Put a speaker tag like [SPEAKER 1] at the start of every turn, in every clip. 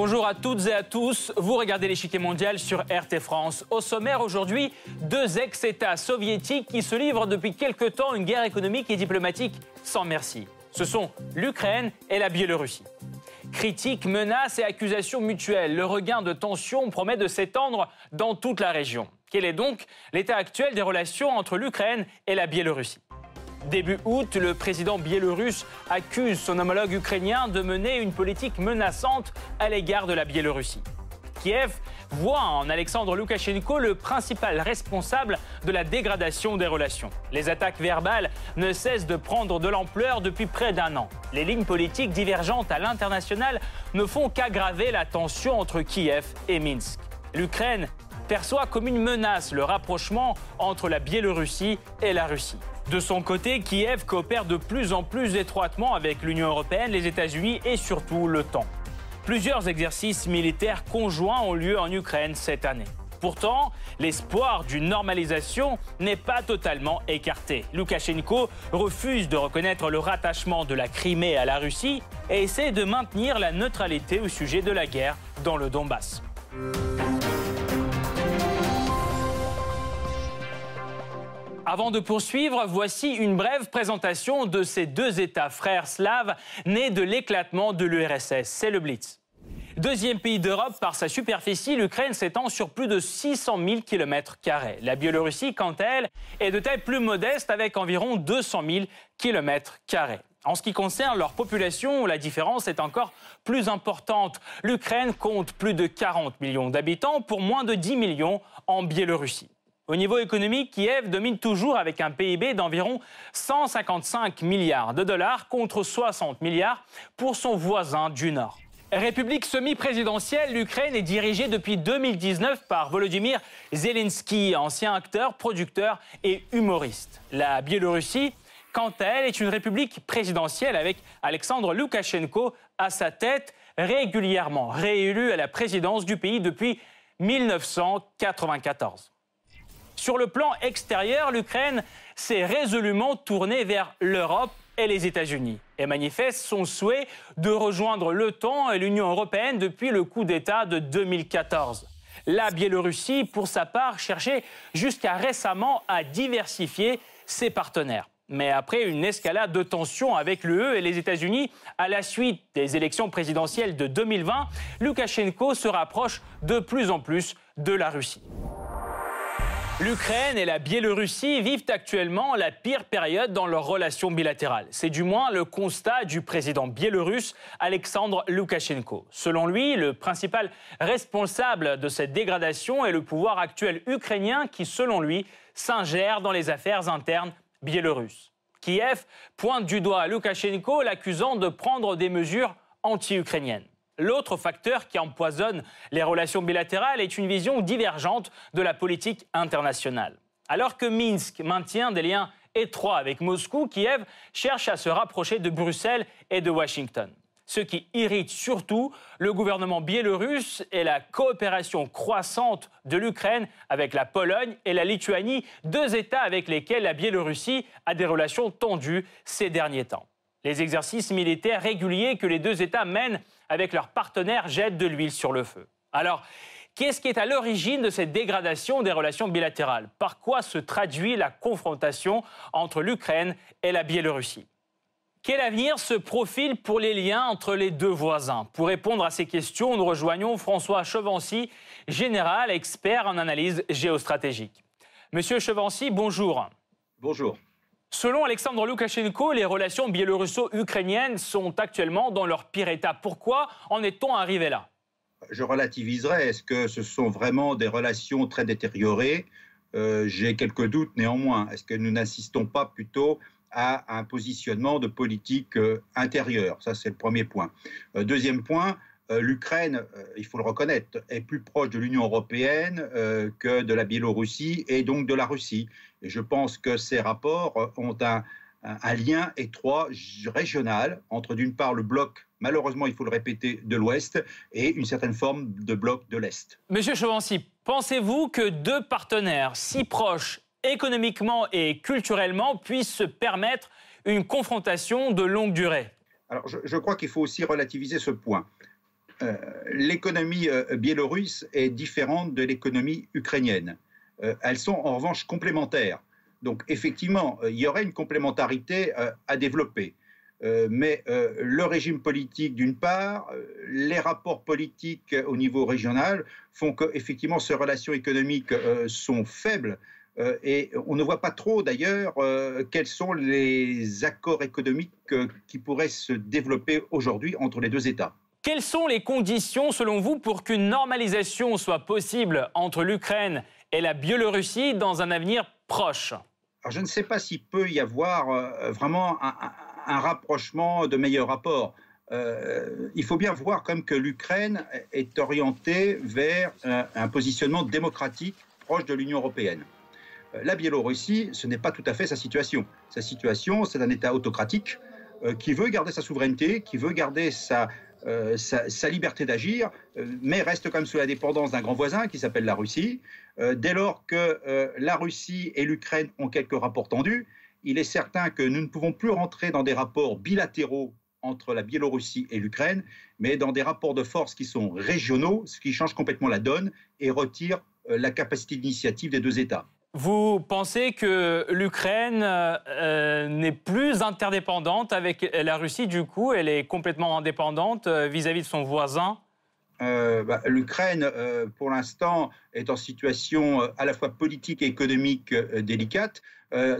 [SPEAKER 1] Bonjour à toutes et à tous, vous regardez l'échiquier mondial sur RT France. Au sommaire aujourd'hui, deux ex-États soviétiques qui se livrent depuis quelque temps une guerre économique et diplomatique sans merci. Ce sont l'Ukraine et la Biélorussie. Critiques, menaces et accusations mutuelles, le regain de tension promet de s'étendre dans toute la région. Quel est donc l'état actuel des relations entre l'Ukraine et la Biélorussie? Début août, le président biélorusse accuse son homologue ukrainien de mener une politique menaçante à l'égard de la Biélorussie. Kiev voit en Alexandre Loukachenko le principal responsable de la dégradation des relations. Les attaques verbales ne cessent de prendre de l'ampleur depuis près d'un an. Les lignes politiques divergentes à l'international ne font qu'aggraver la tension entre Kiev et Minsk. L'Ukraine perçoit comme une menace le rapprochement entre la Biélorussie et la Russie. De son côté, Kiev coopère de plus en plus étroitement avec l'Union européenne, les États-Unis et surtout l'OTAN. Plusieurs exercices militaires conjoints ont lieu en Ukraine cette année. Pourtant, l'espoir d'une normalisation n'est pas totalement écarté. Loukachenko refuse de reconnaître le rattachement de la Crimée à la Russie et essaie de maintenir la neutralité au sujet de la guerre dans le Donbass. Avant de poursuivre, voici une brève présentation de ces deux États frères slaves nés de l'éclatement de l'URSS. C'est le Blitz. Deuxième pays d'Europe par sa superficie, l'Ukraine s'étend sur plus de 600 000 km. La Biélorussie, quant à elle, est de taille plus modeste avec environ 200 000 km. En ce qui concerne leur population, la différence est encore plus importante. L'Ukraine compte plus de 40 millions d'habitants pour moins de 10 millions en Biélorussie. Au niveau économique, Kiev domine toujours avec un PIB d'environ 155 milliards de dollars contre 60 milliards pour son voisin du Nord. République semi-présidentielle, l'Ukraine est dirigée depuis 2019 par Volodymyr Zelensky, ancien acteur, producteur et humoriste. La Biélorussie, quant à elle, est une république présidentielle avec Alexandre Loukachenko à sa tête, régulièrement réélu à la présidence du pays depuis 1994. Sur le plan extérieur, l'Ukraine s'est résolument tournée vers l'Europe et les États-Unis et manifeste son souhait de rejoindre l'OTAN et l'Union européenne depuis le coup d'État de 2014. La Biélorussie, pour sa part, cherchait jusqu'à récemment à diversifier ses partenaires. Mais après une escalade de tensions avec l'UE et les États-Unis, à la suite des élections présidentielles de 2020, Loukachenko se rapproche de plus en plus de la Russie. L'Ukraine et la Biélorussie vivent actuellement la pire période dans leurs relations bilatérales. C'est du moins le constat du président biélorusse Alexandre Loukachenko. Selon lui, le principal responsable de cette dégradation est le pouvoir actuel ukrainien qui, selon lui, s'ingère dans les affaires internes biélorusses. Kiev pointe du doigt Loukachenko, l'accusant de prendre des mesures anti-ukrainiennes. L'autre facteur qui empoisonne les relations bilatérales est une vision divergente de la politique internationale. Alors que Minsk maintient des liens étroits avec Moscou, Kiev cherche à se rapprocher de Bruxelles et de Washington. Ce qui irrite surtout le gouvernement biélorusse est la coopération croissante de l'Ukraine avec la Pologne et la Lituanie, deux États avec lesquels la Biélorussie a des relations tendues ces derniers temps. Les exercices militaires réguliers que les deux États mènent avec leurs partenaires jettent de l'huile sur le feu. Alors, qu'est-ce qui est à l'origine de cette dégradation des relations bilatérales? Par quoi se traduit la confrontation entre l'Ukraine et la Biélorussie? Quel avenir se profile pour les liens entre les deux voisins? Pour répondre à ces questions, nous rejoignons François Chevancy, général expert en analyse géostratégique. Monsieur Chevancy, bonjour.
[SPEAKER 2] Bonjour.
[SPEAKER 1] Selon Alexandre Loukachenko, les relations biélorusso-ukrainiennes sont actuellement dans leur pire état. Pourquoi en est-on arrivé là?
[SPEAKER 2] Je relativiserai. Est-ce que ce sont vraiment des relations très détériorées? Euh, J'ai quelques doutes néanmoins. Est-ce que nous n'assistons pas plutôt à un positionnement de politique euh, intérieure? Ça, c'est le premier point. Euh, deuxième point, l'Ukraine, euh, il faut le reconnaître, est plus proche de l'Union européenne euh, que de la Biélorussie et donc de la Russie. Et je pense que ces rapports ont un, lien étroit régional entre d'une part le bloc malheureusement, il faut le répéter, de l'Ouest et une certaine forme de bloc de l'Est.
[SPEAKER 1] Monsieur Chauvency, pensez-vous que deux partenaires si proches économiquement et culturellement puissent se permettre une confrontation de longue durée?
[SPEAKER 2] Alors, je, crois qu'il faut aussi relativiser ce point. Euh, l'économie euh, biélorusse est différente de l'économie ukrainienne. Euh, elles sont en revanche complémentaires. Donc effectivement, il y aurait une complémentarité à développer. mais le régime politique, d'une part, les rapports politiques au niveau régional font qu'effectivement, ces relations économiques sont faibles. et on ne voit pas trop d'ailleurs quels sont les accords économiques qui pourraient se développer aujourd'hui entre les deux États.
[SPEAKER 1] Quelles sont les conditions, selon vous, pour qu'une normalisation soit possible entre l'Ukraine et la Biélorussie dans un avenir proche?
[SPEAKER 2] Je ne sais pas s'il peut y avoir euh, vraiment un, rapprochement de meilleurs rapports. Euh, il faut bien voir comme que l'Ukraine est orientée vers euh, un positionnement démocratique proche de l'Union européenne. La Biélorussie, ce n'est pas tout à fait sa situation. Sa situation, c'est un État autocratique qui veut garder sa souveraineté, qui veut garder sa, euh, sa, liberté d'agir, euh, mais reste quand même sous la dépendance d'un grand voisin qui s'appelle la Russie. Euh, dès lors que la Russie et l'Ukraine ont quelques rapports tendus, il est certain que nous ne pouvons plus rentrer dans des rapports bilatéraux entre la Biélorussie et l'Ukraine, mais dans des rapports de force qui sont régionaux, ce qui change complètement la donne et retire la capacité d'initiative des deux États.
[SPEAKER 1] Vous pensez que l'Ukraine euh, n'est plus interdépendante avec la Russie, du coup, elle est complètement indépendante euh, vis-à-vis de son voisin?
[SPEAKER 2] Euh, bah, L'Ukraine, pour l'instant, est en situation à la fois politique et économique délicate.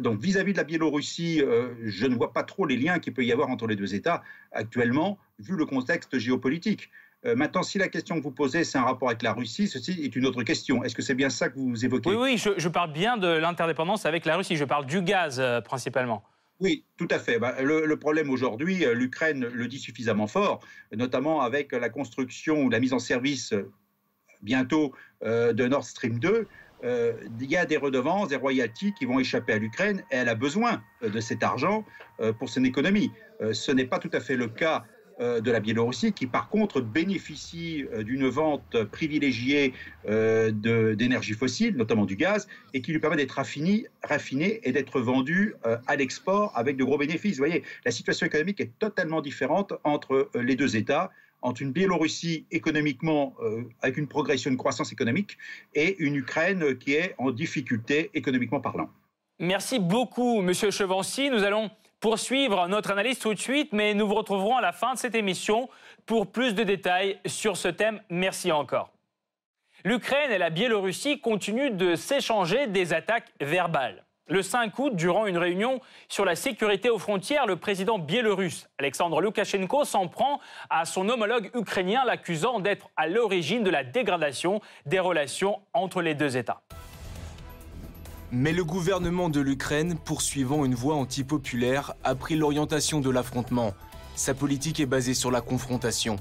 [SPEAKER 2] donc, vis-à-vis -vis de la Biélorussie, je ne vois pas trop les liens qu'il peut y avoir entre les deux États actuellement, vu le contexte géopolitique. Euh, maintenant, si la question que vous posez, c'est un rapport avec la Russie, ceci est une autre question. Est-ce que c'est bien ça que vous évoquez?
[SPEAKER 1] Oui, oui, je, parle bien de l'interdépendance avec la Russie. Je parle du gaz euh, principalement.
[SPEAKER 2] Oui, tout à fait. Bah, le, problème aujourd'hui, euh, l'Ukraine le dit suffisamment fort, notamment avec la construction ou la mise en service bientôt de Nord Stream 2. il y a des redevances, des royalties qui vont échapper à l'Ukraine et elle a besoin de cet argent pour son économie. ce n'est pas tout à fait le cas de la Biélorussie, qui par contre bénéficie euh, d'une vente privilégiée euh, d'énergie fossile, notamment du gaz, et qui lui permet d'être raffiné, raffiné et d'être vendu à l'export avec de gros bénéfices. Vous voyez, la situation économique est totalement différente entre les deux États entre une Biélorussie économiquement avec une progression, une croissance économique, et une Ukraine qui est en difficulté économiquement parlant.
[SPEAKER 1] Merci beaucoup, Monsieur Chevancy. Nous allons poursuivre notre analyse tout de suite, mais nous vous retrouverons à la fin de cette émission pour plus de détails sur ce thème. Merci encore. L'Ukraine et la Biélorussie continuent de s'échanger des attaques verbales. Le 5 août, durant une réunion sur la sécurité aux frontières, le président biélorusse Alexandre Loukachenko s'en prend à son homologue ukrainien, l'accusant d'être à l'origine de la dégradation des relations entre les deux États.
[SPEAKER 3] Mais le gouvernement de l'Ukraine, poursuivant une voie antipopulaire, a pris l'orientation de l'affrontement. Sa politique est basée sur la confrontation.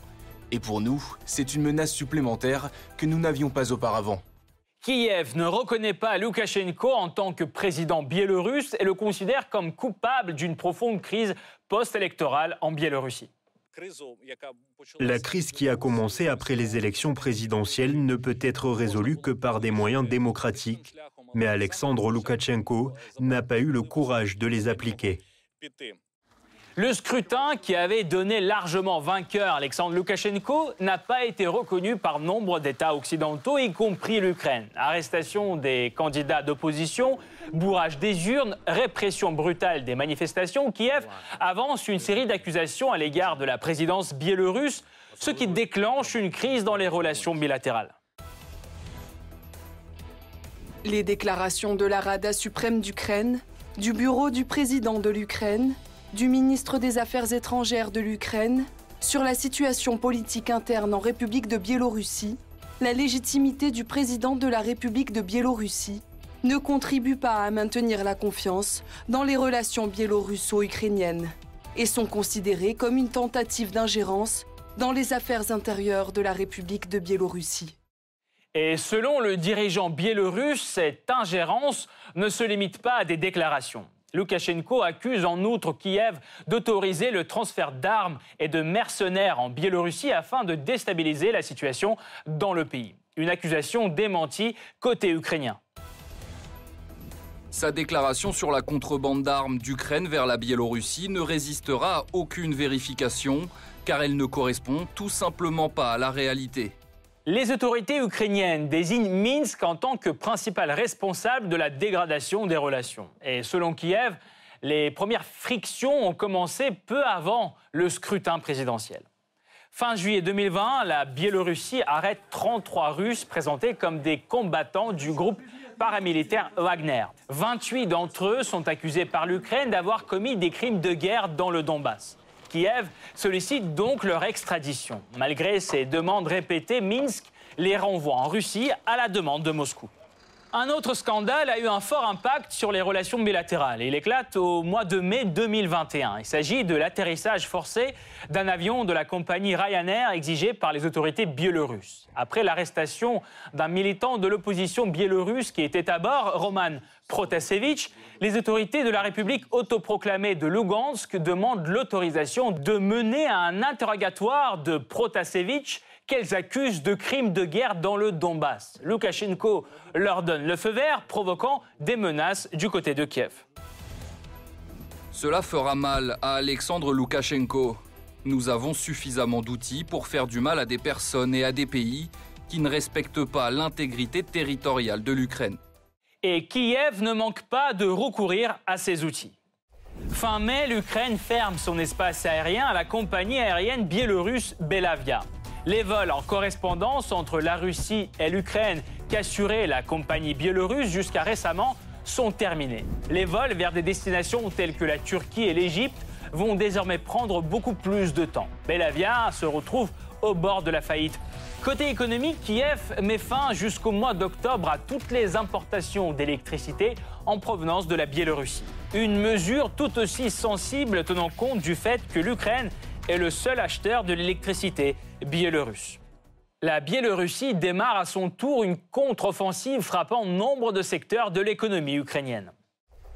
[SPEAKER 3] Et pour nous, c'est une menace supplémentaire que nous n'avions pas auparavant.
[SPEAKER 1] Kiev ne reconnaît pas Loukachenko en tant que président biélorusse et le considère comme coupable d'une profonde crise post-électorale en Biélorussie.
[SPEAKER 4] La crise qui a commencé après les élections présidentielles ne peut être résolue que par des moyens démocratiques, mais Alexandre Loukachenko n'a pas eu le courage de les appliquer.
[SPEAKER 1] Le scrutin qui avait donné largement vainqueur Alexandre Loukachenko n'a pas été reconnu par nombre d'États occidentaux, y compris l'Ukraine. Arrestation des candidats d'opposition, bourrage des urnes, répression brutale des manifestations, Kiev avance une série d'accusations à l'égard de la présidence biélorusse, ce qui déclenche une crise dans les relations bilatérales.
[SPEAKER 5] Les déclarations de la Rada suprême d'Ukraine, du bureau du président de l'Ukraine, du ministre des Affaires étrangères de l'Ukraine sur la situation politique interne en République de Biélorussie, la légitimité du président de la République de Biélorussie ne contribue pas à maintenir la confiance dans les relations biélorusso-ukrainiennes et sont considérées comme une tentative d'ingérence dans les affaires intérieures de la République de Biélorussie.
[SPEAKER 1] Et selon le dirigeant biélorusse, cette ingérence ne se limite pas à des déclarations. Loukachenko accuse en outre Kiev d'autoriser le transfert d'armes et de mercenaires en Biélorussie afin de déstabiliser la situation dans le pays. Une accusation démentie côté ukrainien.
[SPEAKER 6] Sa déclaration sur la contrebande d'armes d'Ukraine vers la Biélorussie ne résistera à aucune vérification car elle ne correspond tout simplement pas à la réalité.
[SPEAKER 1] Les autorités ukrainiennes désignent Minsk en tant que principal responsable de la dégradation des relations. Et selon Kiev, les premières frictions ont commencé peu avant le scrutin présidentiel. Fin juillet 2020, la Biélorussie arrête 33 Russes présentés comme des combattants du groupe paramilitaire Wagner. 28 d'entre eux sont accusés par l'Ukraine d'avoir commis des crimes de guerre dans le Donbass. Kiev sollicite donc leur extradition. Malgré ces demandes répétées, Minsk les renvoie en Russie à la demande de Moscou. Un autre scandale a eu un fort impact sur les relations bilatérales. Il éclate au mois de mai 2021. Il s'agit de l'atterrissage forcé d'un avion de la compagnie Ryanair exigé par les autorités biélorusses. Après l'arrestation d'un militant de l'opposition biélorusse qui était à bord, Roman Protasevich, les autorités de la République autoproclamée de Lugansk demandent l'autorisation de mener un interrogatoire de Protasevich qu'elles accusent de crimes de guerre dans le Donbass. Loukachenko leur donne le feu vert, provoquant des menaces du côté de Kiev.
[SPEAKER 6] Cela fera mal à Alexandre Loukachenko. Nous avons suffisamment d'outils pour faire du mal à des personnes et à des pays qui ne respectent pas l'intégrité territoriale de l'Ukraine.
[SPEAKER 1] Et Kiev ne manque pas de recourir à ces outils. Fin mai, l'Ukraine ferme son espace aérien à la compagnie aérienne biélorusse Belavia. Les vols en correspondance entre la Russie et l'Ukraine qu'assurait la compagnie biélorusse jusqu'à récemment sont terminés. Les vols vers des destinations telles que la Turquie et l'Égypte vont désormais prendre beaucoup plus de temps. Belavia se retrouve au bord de la faillite. Côté économique, Kiev met fin jusqu'au mois d'octobre à toutes les importations d'électricité en provenance de la Biélorussie. Une mesure tout aussi sensible tenant compte du fait que l'Ukraine est le seul acheteur de l'électricité biélorusse. La Biélorussie démarre à son tour une contre-offensive frappant nombre de secteurs de l'économie ukrainienne.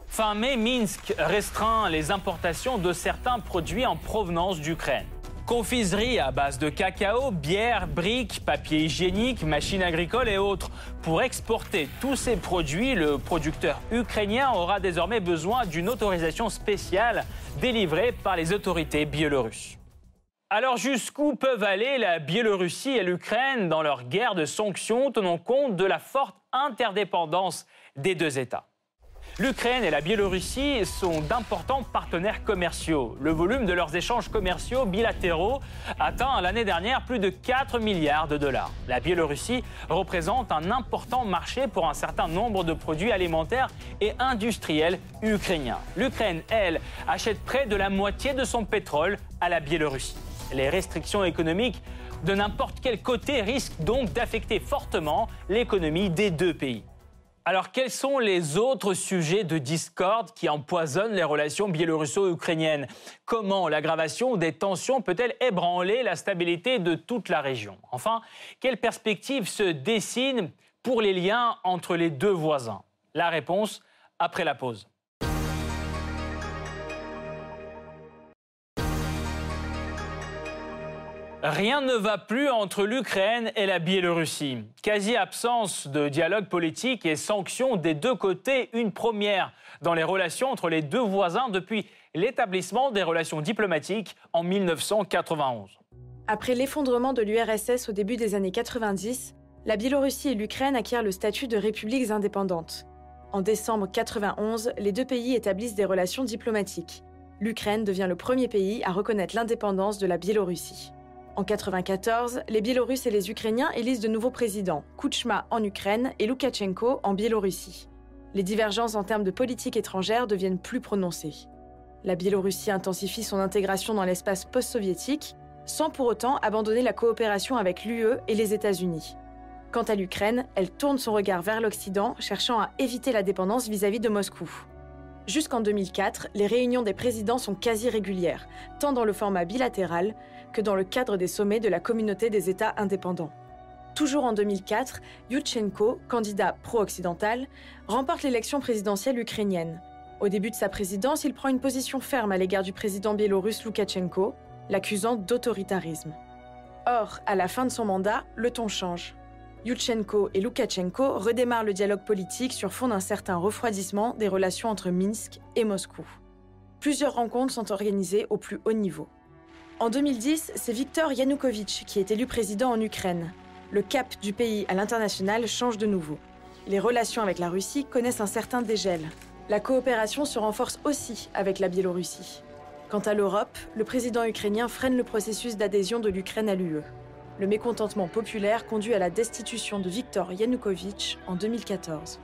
[SPEAKER 1] Fin mai, Minsk restreint les importations de certains produits en provenance d'Ukraine. Confiserie à base de cacao, bière, briques, papier hygiénique, machines agricoles et autres. Pour exporter tous ces produits, le producteur ukrainien aura désormais besoin d'une autorisation spéciale délivrée par les autorités biélorusses. Alors jusqu'où peuvent aller la Biélorussie et l'Ukraine dans leur guerre de sanctions tenant compte de la forte interdépendance des deux États? L'Ukraine et la Biélorussie sont d'importants partenaires commerciaux. Le volume de leurs échanges commerciaux bilatéraux atteint l'année dernière plus de 4 milliards de dollars. La Biélorussie représente un important marché pour un certain nombre de produits alimentaires et industriels ukrainiens. L'Ukraine, elle, achète près de la moitié de son pétrole à la Biélorussie. Les restrictions économiques de n'importe quel côté risquent donc d'affecter fortement l'économie des deux pays. Alors quels sont les autres sujets de discorde qui empoisonnent les relations biélorusso-ukrainiennes? Comment l'aggravation des tensions peut-elle ébranler la stabilité de toute la région? Enfin, quelles perspectives se dessinent pour les liens entre les deux voisins? La réponse après la pause. Rien ne va plus entre l'Ukraine et la Biélorussie. Quasi absence de dialogue politique et sanctions des deux côtés, une première dans les relations entre les deux voisins depuis l'établissement des relations diplomatiques en 1991.
[SPEAKER 7] Après l'effondrement de l'URSS au début des années 90, la Biélorussie et l'Ukraine acquièrent le statut de républiques indépendantes. En décembre 91, les deux pays établissent des relations diplomatiques. L'Ukraine devient le premier pays à reconnaître l'indépendance de la Biélorussie. En 1994, les Biélorusses et les Ukrainiens élisent de nouveaux présidents, Kouchma en Ukraine et Loukachenko en Biélorussie. Les divergences en termes de politique étrangère deviennent plus prononcées. La Biélorussie intensifie son intégration dans l'espace post-soviétique, sans pour autant abandonner la coopération avec l'UE et les États-Unis. Quant à l'Ukraine, elle tourne son regard vers l'Occident, cherchant à éviter la dépendance vis-à-vis -vis de Moscou. Jusqu'en 2004, les réunions des présidents sont quasi régulières, tant dans le format bilatéral que dans le cadre des sommets de la communauté des États indépendants. Toujours en 2004, Yushchenko, candidat pro-occidental, remporte l'élection présidentielle ukrainienne. Au début de sa présidence, il prend une position ferme à l'égard du président biélorusse Loukachenko, l'accusant d'autoritarisme. Or, à la fin de son mandat, le ton change. Yushchenko et Loukachenko redémarrent le dialogue politique sur fond d'un certain refroidissement des relations entre Minsk et Moscou. Plusieurs rencontres sont organisées au plus haut niveau. En 2010, c'est Viktor Yanukovych qui est élu président en Ukraine. Le cap du pays à l'international change de nouveau. Les relations avec la Russie connaissent un certain dégel. La coopération se renforce aussi avec la Biélorussie. Quant à l'Europe, le président ukrainien freine le processus d'adhésion de l'Ukraine à l'UE. Le mécontentement populaire conduit à la destitution de Viktor Yanukovych en 2014.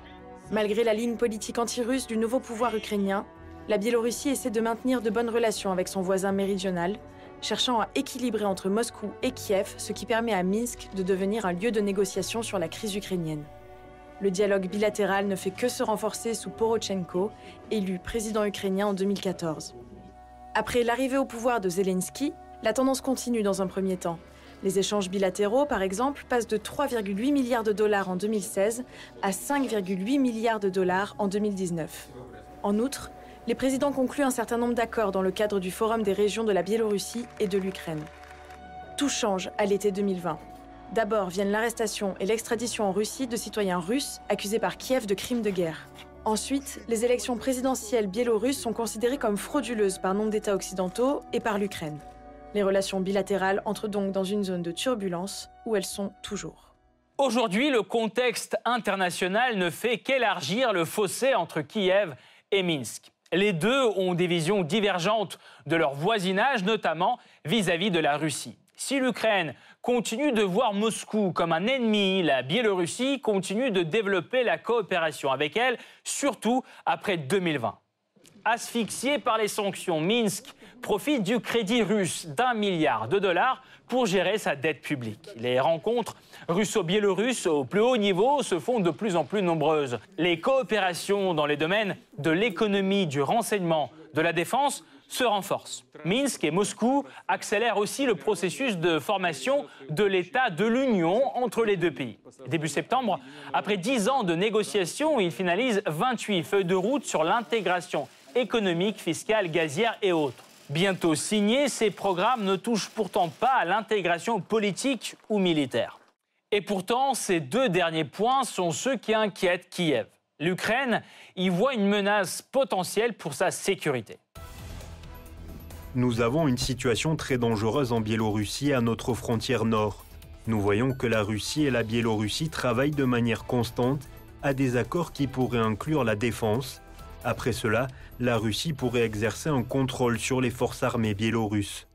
[SPEAKER 7] Malgré la ligne politique anti-russe du nouveau pouvoir ukrainien, la Biélorussie essaie de maintenir de bonnes relations avec son voisin méridional, cherchant à équilibrer entre Moscou et Kiev, ce qui permet à Minsk de devenir un lieu de négociation sur la crise ukrainienne. Le dialogue bilatéral ne fait que se renforcer sous Porochenko, élu président ukrainien en 2014. Après l'arrivée au pouvoir de Zelensky, la tendance continue dans un premier temps. Les échanges bilatéraux, par exemple, passent de 3,8 milliards de dollars en 2016 à 5,8 milliards de dollars en 2019. En outre, les présidents concluent un certain nombre d'accords dans le cadre du Forum des régions de la Biélorussie et de l'Ukraine. Tout change à l'été 2020. D'abord viennent l'arrestation et l'extradition en Russie de citoyens russes accusés par Kiev de crimes de guerre. Ensuite, les élections présidentielles biélorusses sont considérées comme frauduleuses par nombre d'États occidentaux et par l'Ukraine. Les relations bilatérales entrent donc dans une zone de turbulence où elles sont toujours.
[SPEAKER 1] Aujourd'hui, le contexte international ne fait qu'élargir le fossé entre Kiev et Minsk. Les deux ont des visions divergentes de leur voisinage, notamment vis-à-vis de la Russie. Si l'Ukraine continue de voir Moscou comme un ennemi, la Biélorussie continue de développer la coopération avec elle, surtout après 2020. Asphyxié par les sanctions, Minsk profite du crédit russe d'un milliard de dollars pour gérer sa dette publique. Les rencontres russo-biélorusses au plus haut niveau se font de plus en plus nombreuses. Les coopérations dans les domaines de l'économie, du renseignement, de la défense se renforcent. Minsk et Moscou accélèrent aussi le processus de formation de l'État de l'Union entre les deux pays. Début septembre, après dix ans de négociations, ils finalisent 28 feuilles de route sur l'intégration économique, fiscale, gazière et autres. Bientôt signés, ces programmes ne touchent pourtant pas à l'intégration politique ou militaire. Et pourtant, ces deux derniers points sont ceux qui inquiètent Kiev. L'Ukraine y voit une menace potentielle pour sa sécurité.
[SPEAKER 4] Nous avons une situation très dangereuse en Biélorussie à notre frontière nord. Nous voyons que la Russie et la Biélorussie travaillent de manière constante à des accords qui pourraient inclure la défense, après cela, la Russie pourrait exercer un contrôle sur les forces armées biélorusses.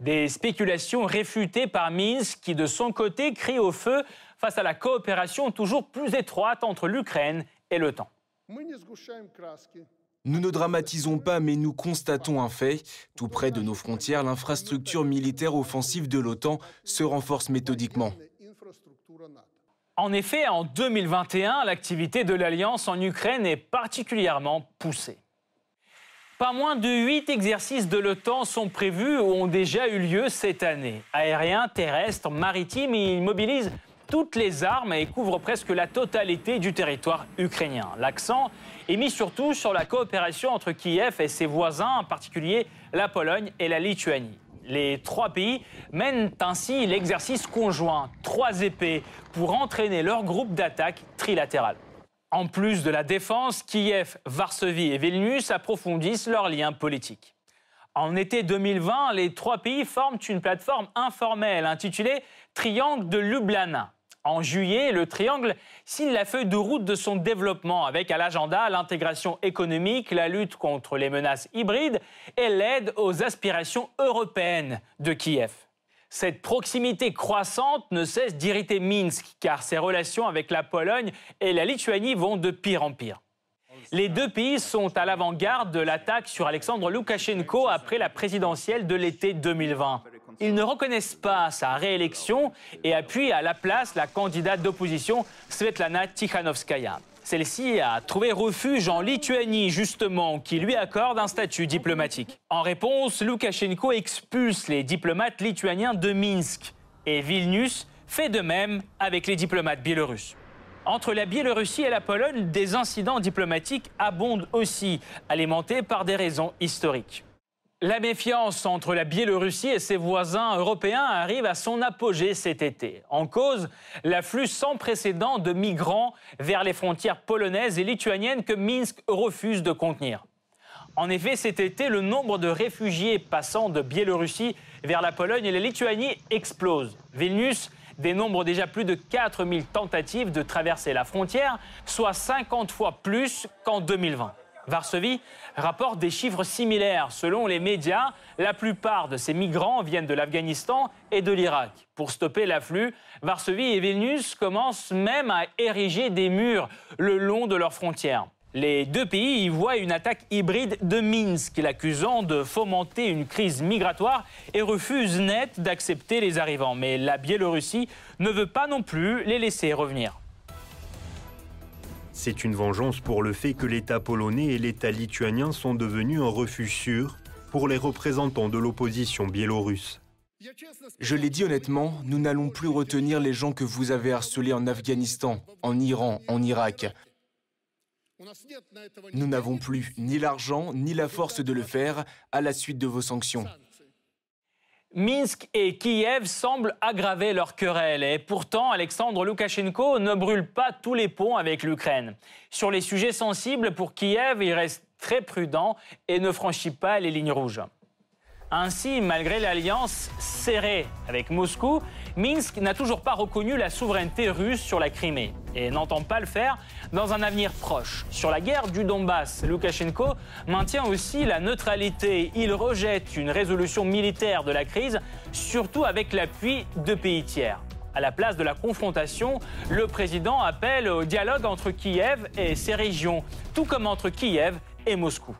[SPEAKER 1] Des spéculations réfutées par Minsk qui, de son côté, crie au feu face à la coopération toujours plus étroite entre l'Ukraine et l'OTAN.
[SPEAKER 3] Nous ne dramatisons pas, mais nous constatons un fait. Tout près de nos frontières, l'infrastructure militaire offensive de l'OTAN se renforce méthodiquement.
[SPEAKER 1] En effet, en 2021, l'activité de l'Alliance en Ukraine est particulièrement poussée. Pas moins de huit exercices de l'OTAN sont prévus ou ont déjà eu lieu cette année. Aériens, terrestres, maritimes, ils mobilisent toutes les armes et couvrent presque la totalité du territoire ukrainien. L'accent est mis surtout sur la coopération entre Kiev et ses voisins, en particulier la Pologne et la Lituanie. Les trois pays mènent ainsi l'exercice conjoint, trois épées, pour entraîner leur groupe d'attaque trilatéral. En plus de la défense, Kiev, Varsovie et Vilnius approfondissent leurs liens politiques. En été 2020, les trois pays forment une plateforme informelle intitulée Triangle de Ljubljana. En juillet, le triangle signe la feuille de route de son développement avec à l'agenda l'intégration économique, la lutte contre les menaces hybrides et l'aide aux aspirations européennes de Kiev. Cette proximité croissante ne cesse d'irriter Minsk car ses relations avec la Pologne et la Lituanie vont de pire en pire. Les deux pays sont à l'avant-garde de l'attaque sur Alexandre Loukachenko après la présidentielle de l'été 2020. Ils ne reconnaissent pas sa réélection et appuient à la place la candidate d'opposition Svetlana Tikhanovskaya. Celle-ci a trouvé refuge en Lituanie, justement, qui lui accorde un statut diplomatique. En réponse, Loukachenko expulse les diplomates lituaniens de Minsk et Vilnius fait de même avec les diplomates biélorusses. Entre la Biélorussie et la Pologne, des incidents diplomatiques abondent aussi, alimentés par des raisons historiques. La méfiance entre la Biélorussie et ses voisins européens arrive à son apogée cet été. En cause, l'afflux sans précédent de migrants vers les frontières polonaises et lituaniennes que Minsk refuse de contenir. En effet, cet été, le nombre de réfugiés passant de Biélorussie vers la Pologne et la Lituanie explose. Vilnius dénombre déjà plus de 4000 tentatives de traverser la frontière, soit 50 fois plus qu'en 2020. Varsovie rapporte des chiffres similaires. Selon les médias, la plupart de ces migrants viennent de l'Afghanistan et de l'Irak. Pour stopper l'afflux, Varsovie et Vilnius commencent même à ériger des murs le long de leurs frontières. Les deux pays y voient une attaque hybride de Minsk, l'accusant de fomenter une crise migratoire et refuse net d'accepter les arrivants. Mais la Biélorussie ne veut pas non plus les laisser revenir.
[SPEAKER 4] C'est une vengeance pour le fait que l'État polonais et l'État lituanien sont devenus un refuge sûr pour les représentants de l'opposition biélorusse.
[SPEAKER 3] Je l'ai dit honnêtement, nous n'allons plus retenir les gens que vous avez harcelés en Afghanistan, en Iran, en Irak. Nous n'avons plus ni l'argent ni la force de le faire à la suite de vos sanctions.
[SPEAKER 1] Minsk et Kiev semblent aggraver leur querelle et pourtant Alexandre Loukachenko ne brûle pas tous les ponts avec l'Ukraine. Sur les sujets sensibles pour Kiev, il reste très prudent et ne franchit pas les lignes rouges. Ainsi, malgré l'alliance serrée avec Moscou, Minsk n'a toujours pas reconnu la souveraineté russe sur la Crimée et n'entend pas le faire dans un avenir proche. Sur la guerre du Donbass, Loukachenko maintient aussi la neutralité. Il rejette une résolution militaire de la crise, surtout avec l'appui de pays tiers. À la place de la confrontation, le président appelle au dialogue entre Kiev et ses régions, tout comme entre Kiev et Moscou.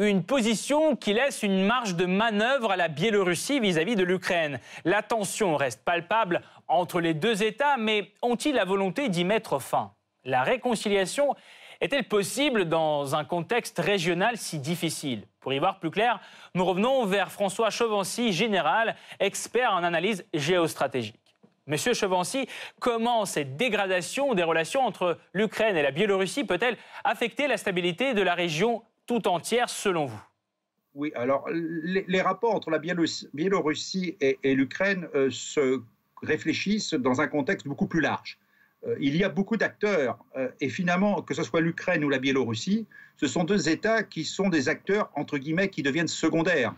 [SPEAKER 1] Une position qui laisse une marge de manœuvre à la Biélorussie vis-à-vis de l'Ukraine. La tension reste palpable entre les deux États, mais ont-ils la volonté d'y mettre fin? La réconciliation est-elle possible dans un contexte régional si difficile? Pour y voir plus clair, nous revenons vers François Chevancy, général, expert en analyse géostratégique. Monsieur Chevancy, comment cette dégradation des relations entre l'Ukraine et la Biélorussie peut-elle affecter la stabilité de la région tout entière selon vous
[SPEAKER 2] Oui, alors les, rapports entre la Biélorussie et, l'Ukraine euh, se réfléchissent dans un contexte beaucoup plus large. Euh, il y a beaucoup d'acteurs euh, et finalement, que ce soit l'Ukraine ou la Biélorussie, ce sont deux États qui sont des acteurs, entre guillemets, qui deviennent secondaires,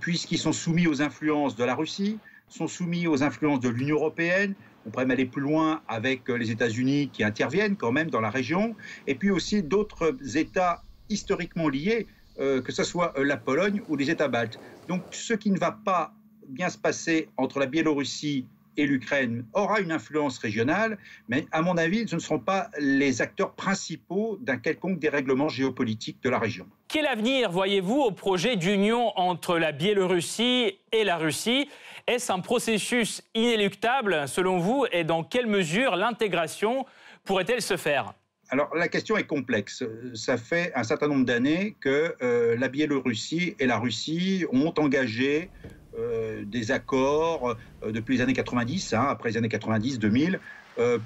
[SPEAKER 2] puisqu'ils sont soumis aux influences de la Russie, sont soumis aux influences de l'Union européenne, on pourrait aller plus loin avec les États-Unis qui interviennent quand même dans la région, et puis aussi d'autres États historiquement liés, euh, que ce soit euh, la Pologne ou les États baltes. Donc ce qui ne va pas bien se passer entre la Biélorussie et l'Ukraine aura une influence régionale, mais à mon avis, ce ne seront pas les acteurs principaux d'un quelconque dérèglement géopolitique de la région.
[SPEAKER 1] Quel avenir voyez-vous au projet d'union entre la Biélorussie et la Russie? Est-ce un processus inéluctable selon vous? Et dans quelle mesure l'intégration pourrait-elle se faire?
[SPEAKER 2] Alors la question est complexe. Ça fait un certain nombre d'années que euh, la Biélorussie et la Russie ont engagé euh, des accords euh, depuis les années 90, hein, après les années 90-2000,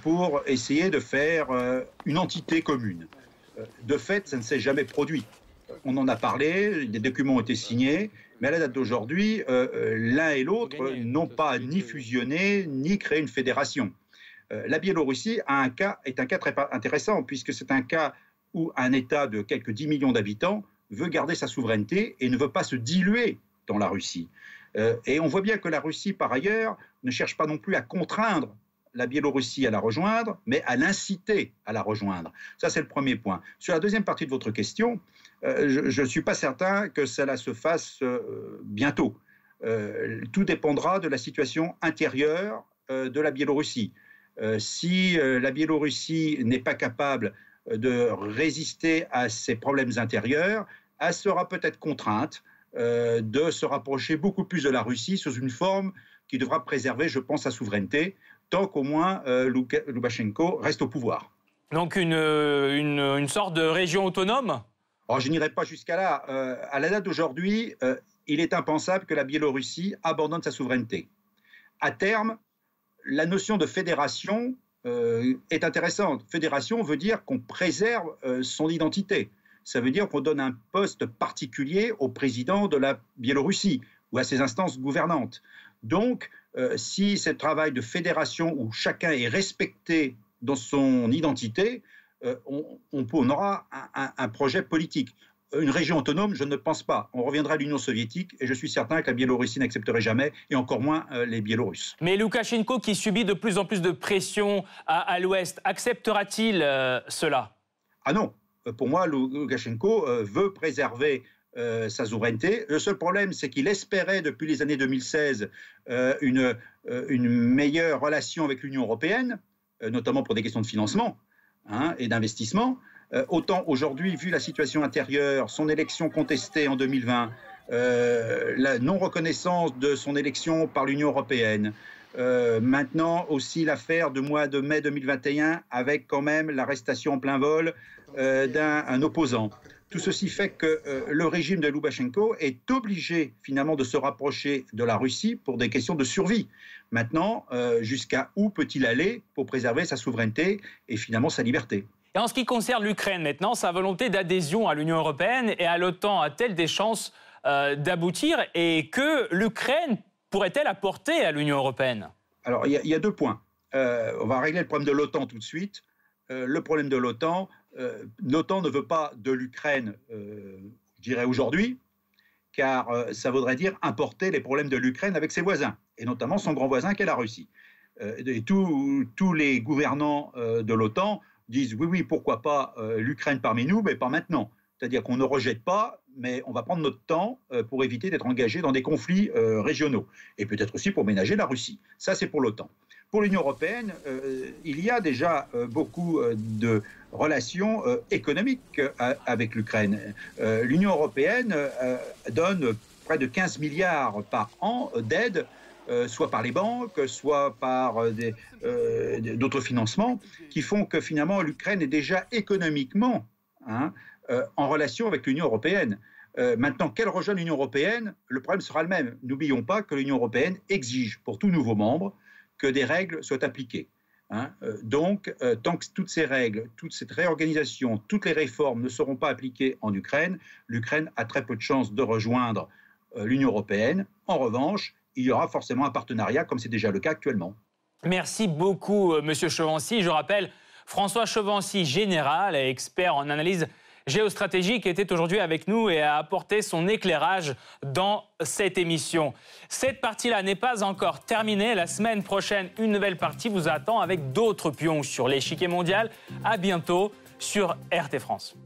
[SPEAKER 2] pour essayer de faire une entité commune. De fait, ça ne s'est jamais produit. On en a parlé, des documents ont été signés, mais à la date d'aujourd'hui, l'un et l'autre n'ont pas ni fusionné ni créé une fédération. Euh, la Biélorussie est un cas très intéressant, puisque c'est un cas où un État de quelques 10 millions d'habitants veut garder sa souveraineté et ne veut pas se diluer dans la Russie. Euh, et on voit bien que la Russie, par ailleurs, ne cherche pas non plus à contraindre la Biélorussie à la rejoindre, mais à l'inciter à la rejoindre. Ça, c'est le premier point. Sur la deuxième partie de votre question, euh, je ne suis pas certain que cela se fasse bientôt. tout dépendra de la situation intérieure de la Biélorussie. Euh, si euh, la Biélorussie n'est pas capable euh, de résister à ses problèmes intérieurs, elle sera peut-être contrainte de se rapprocher beaucoup plus de la Russie sous une forme qui devra préserver, je pense, sa souveraineté, tant qu'au moins Loukachenko reste au pouvoir.
[SPEAKER 1] Donc une, une, sorte de région autonome?
[SPEAKER 2] Oh, Je n'irai pas jusqu'à là. à la date d'aujourd'hui, il est impensable que la Biélorussie abandonne sa souveraineté. À terme, la notion de fédération est intéressante. Fédération veut dire qu'on préserve son identité. Ça veut dire qu'on donne un poste particulier au président de la Biélorussie ou à ses instances gouvernantes. Donc, si ce travail de fédération où chacun est respecté dans son identité, on, aura un projet politique. Une région autonome, je ne pense pas. On reviendra à l'Union soviétique et je suis certain que la Biélorussie n'accepterait jamais, et encore moins euh, les Biélorusses.
[SPEAKER 1] Mais Loukachenko, qui subit de plus en plus de pression à, l'Ouest, acceptera-t-il euh, cela?
[SPEAKER 2] Ah non. Euh, pour moi, Loukachenko veut préserver sa souveraineté. Le seul problème, c'est qu'il espérait depuis les années 2016 une, une meilleure relation avec l'Union européenne, notamment pour des questions de financement hein, et d'investissement. Euh, autant aujourd'hui, vu la situation intérieure, son élection contestée en 2020, euh, la non-reconnaissance de son élection par l'Union européenne, euh, maintenant aussi l'affaire du mois de mai 2021 avec quand même l'arrestation en plein vol d'un opposant. Tout ceci fait que le régime de Loubachenko est obligé finalement de se rapprocher de la Russie pour des questions de survie. Maintenant, jusqu'à où peut-il aller pour préserver sa souveraineté et finalement sa liberté?
[SPEAKER 1] Et en ce qui concerne l'Ukraine maintenant, sa volonté d'adhésion à l'Union européenne et à l'OTAN a-t-elle des chances euh, d'aboutir Et que l'Ukraine pourrait-elle apporter à l'Union européenne?
[SPEAKER 2] Alors, il y, a deux points. Euh, on va régler le problème de l'OTAN tout de suite. Euh, le problème de l'OTAN, l'OTAN ne veut pas de l'Ukraine, je dirais aujourd'hui, car ça voudrait dire importer les problèmes de l'Ukraine avec ses voisins, et notamment son grand voisin qui est la Russie. et tous les gouvernants de l'OTAN disent oui, oui, pourquoi pas euh, l'Ukraine parmi nous, mais pas maintenant. C'est-à-dire qu'on ne rejette pas, mais on va prendre notre temps euh, pour éviter d'être engagé dans des conflits euh, régionaux. Et peut-être aussi pour ménager la Russie. Ça, c'est pour l'OTAN. Pour l'Union européenne, il y a déjà beaucoup de relations économiques avec l'Ukraine. L'Union européenne donne près de 15 milliards par an d'aide euh, soit par les banques, soit par euh, euh, d'autres financements, qui font que finalement l'Ukraine est déjà économiquement hein, en relation avec l'Union européenne. maintenant, qu'elle rejoigne l'Union européenne, le problème sera le même. N'oublions pas que l'Union européenne exige pour tout nouveau membre que des règles soient appliquées. Hein. donc, tant que toutes ces règles, toute cette réorganisation, toutes les réformes ne seront pas appliquées en Ukraine, l'Ukraine a très peu de chances de rejoindre l'Union européenne. En revanche, il y aura forcément un partenariat, comme c'est déjà le cas actuellement.
[SPEAKER 1] Merci beaucoup, euh, Monsieur Chevancy. Je rappelle, François Chevancy, général et expert en analyse géostratégique, était aujourd'hui avec nous et a apporté son éclairage dans cette émission. Cette partie-là n'est pas encore terminée. La semaine prochaine, une nouvelle partie vous attend avec d'autres pions sur l'échiquier mondial. À bientôt sur RT France.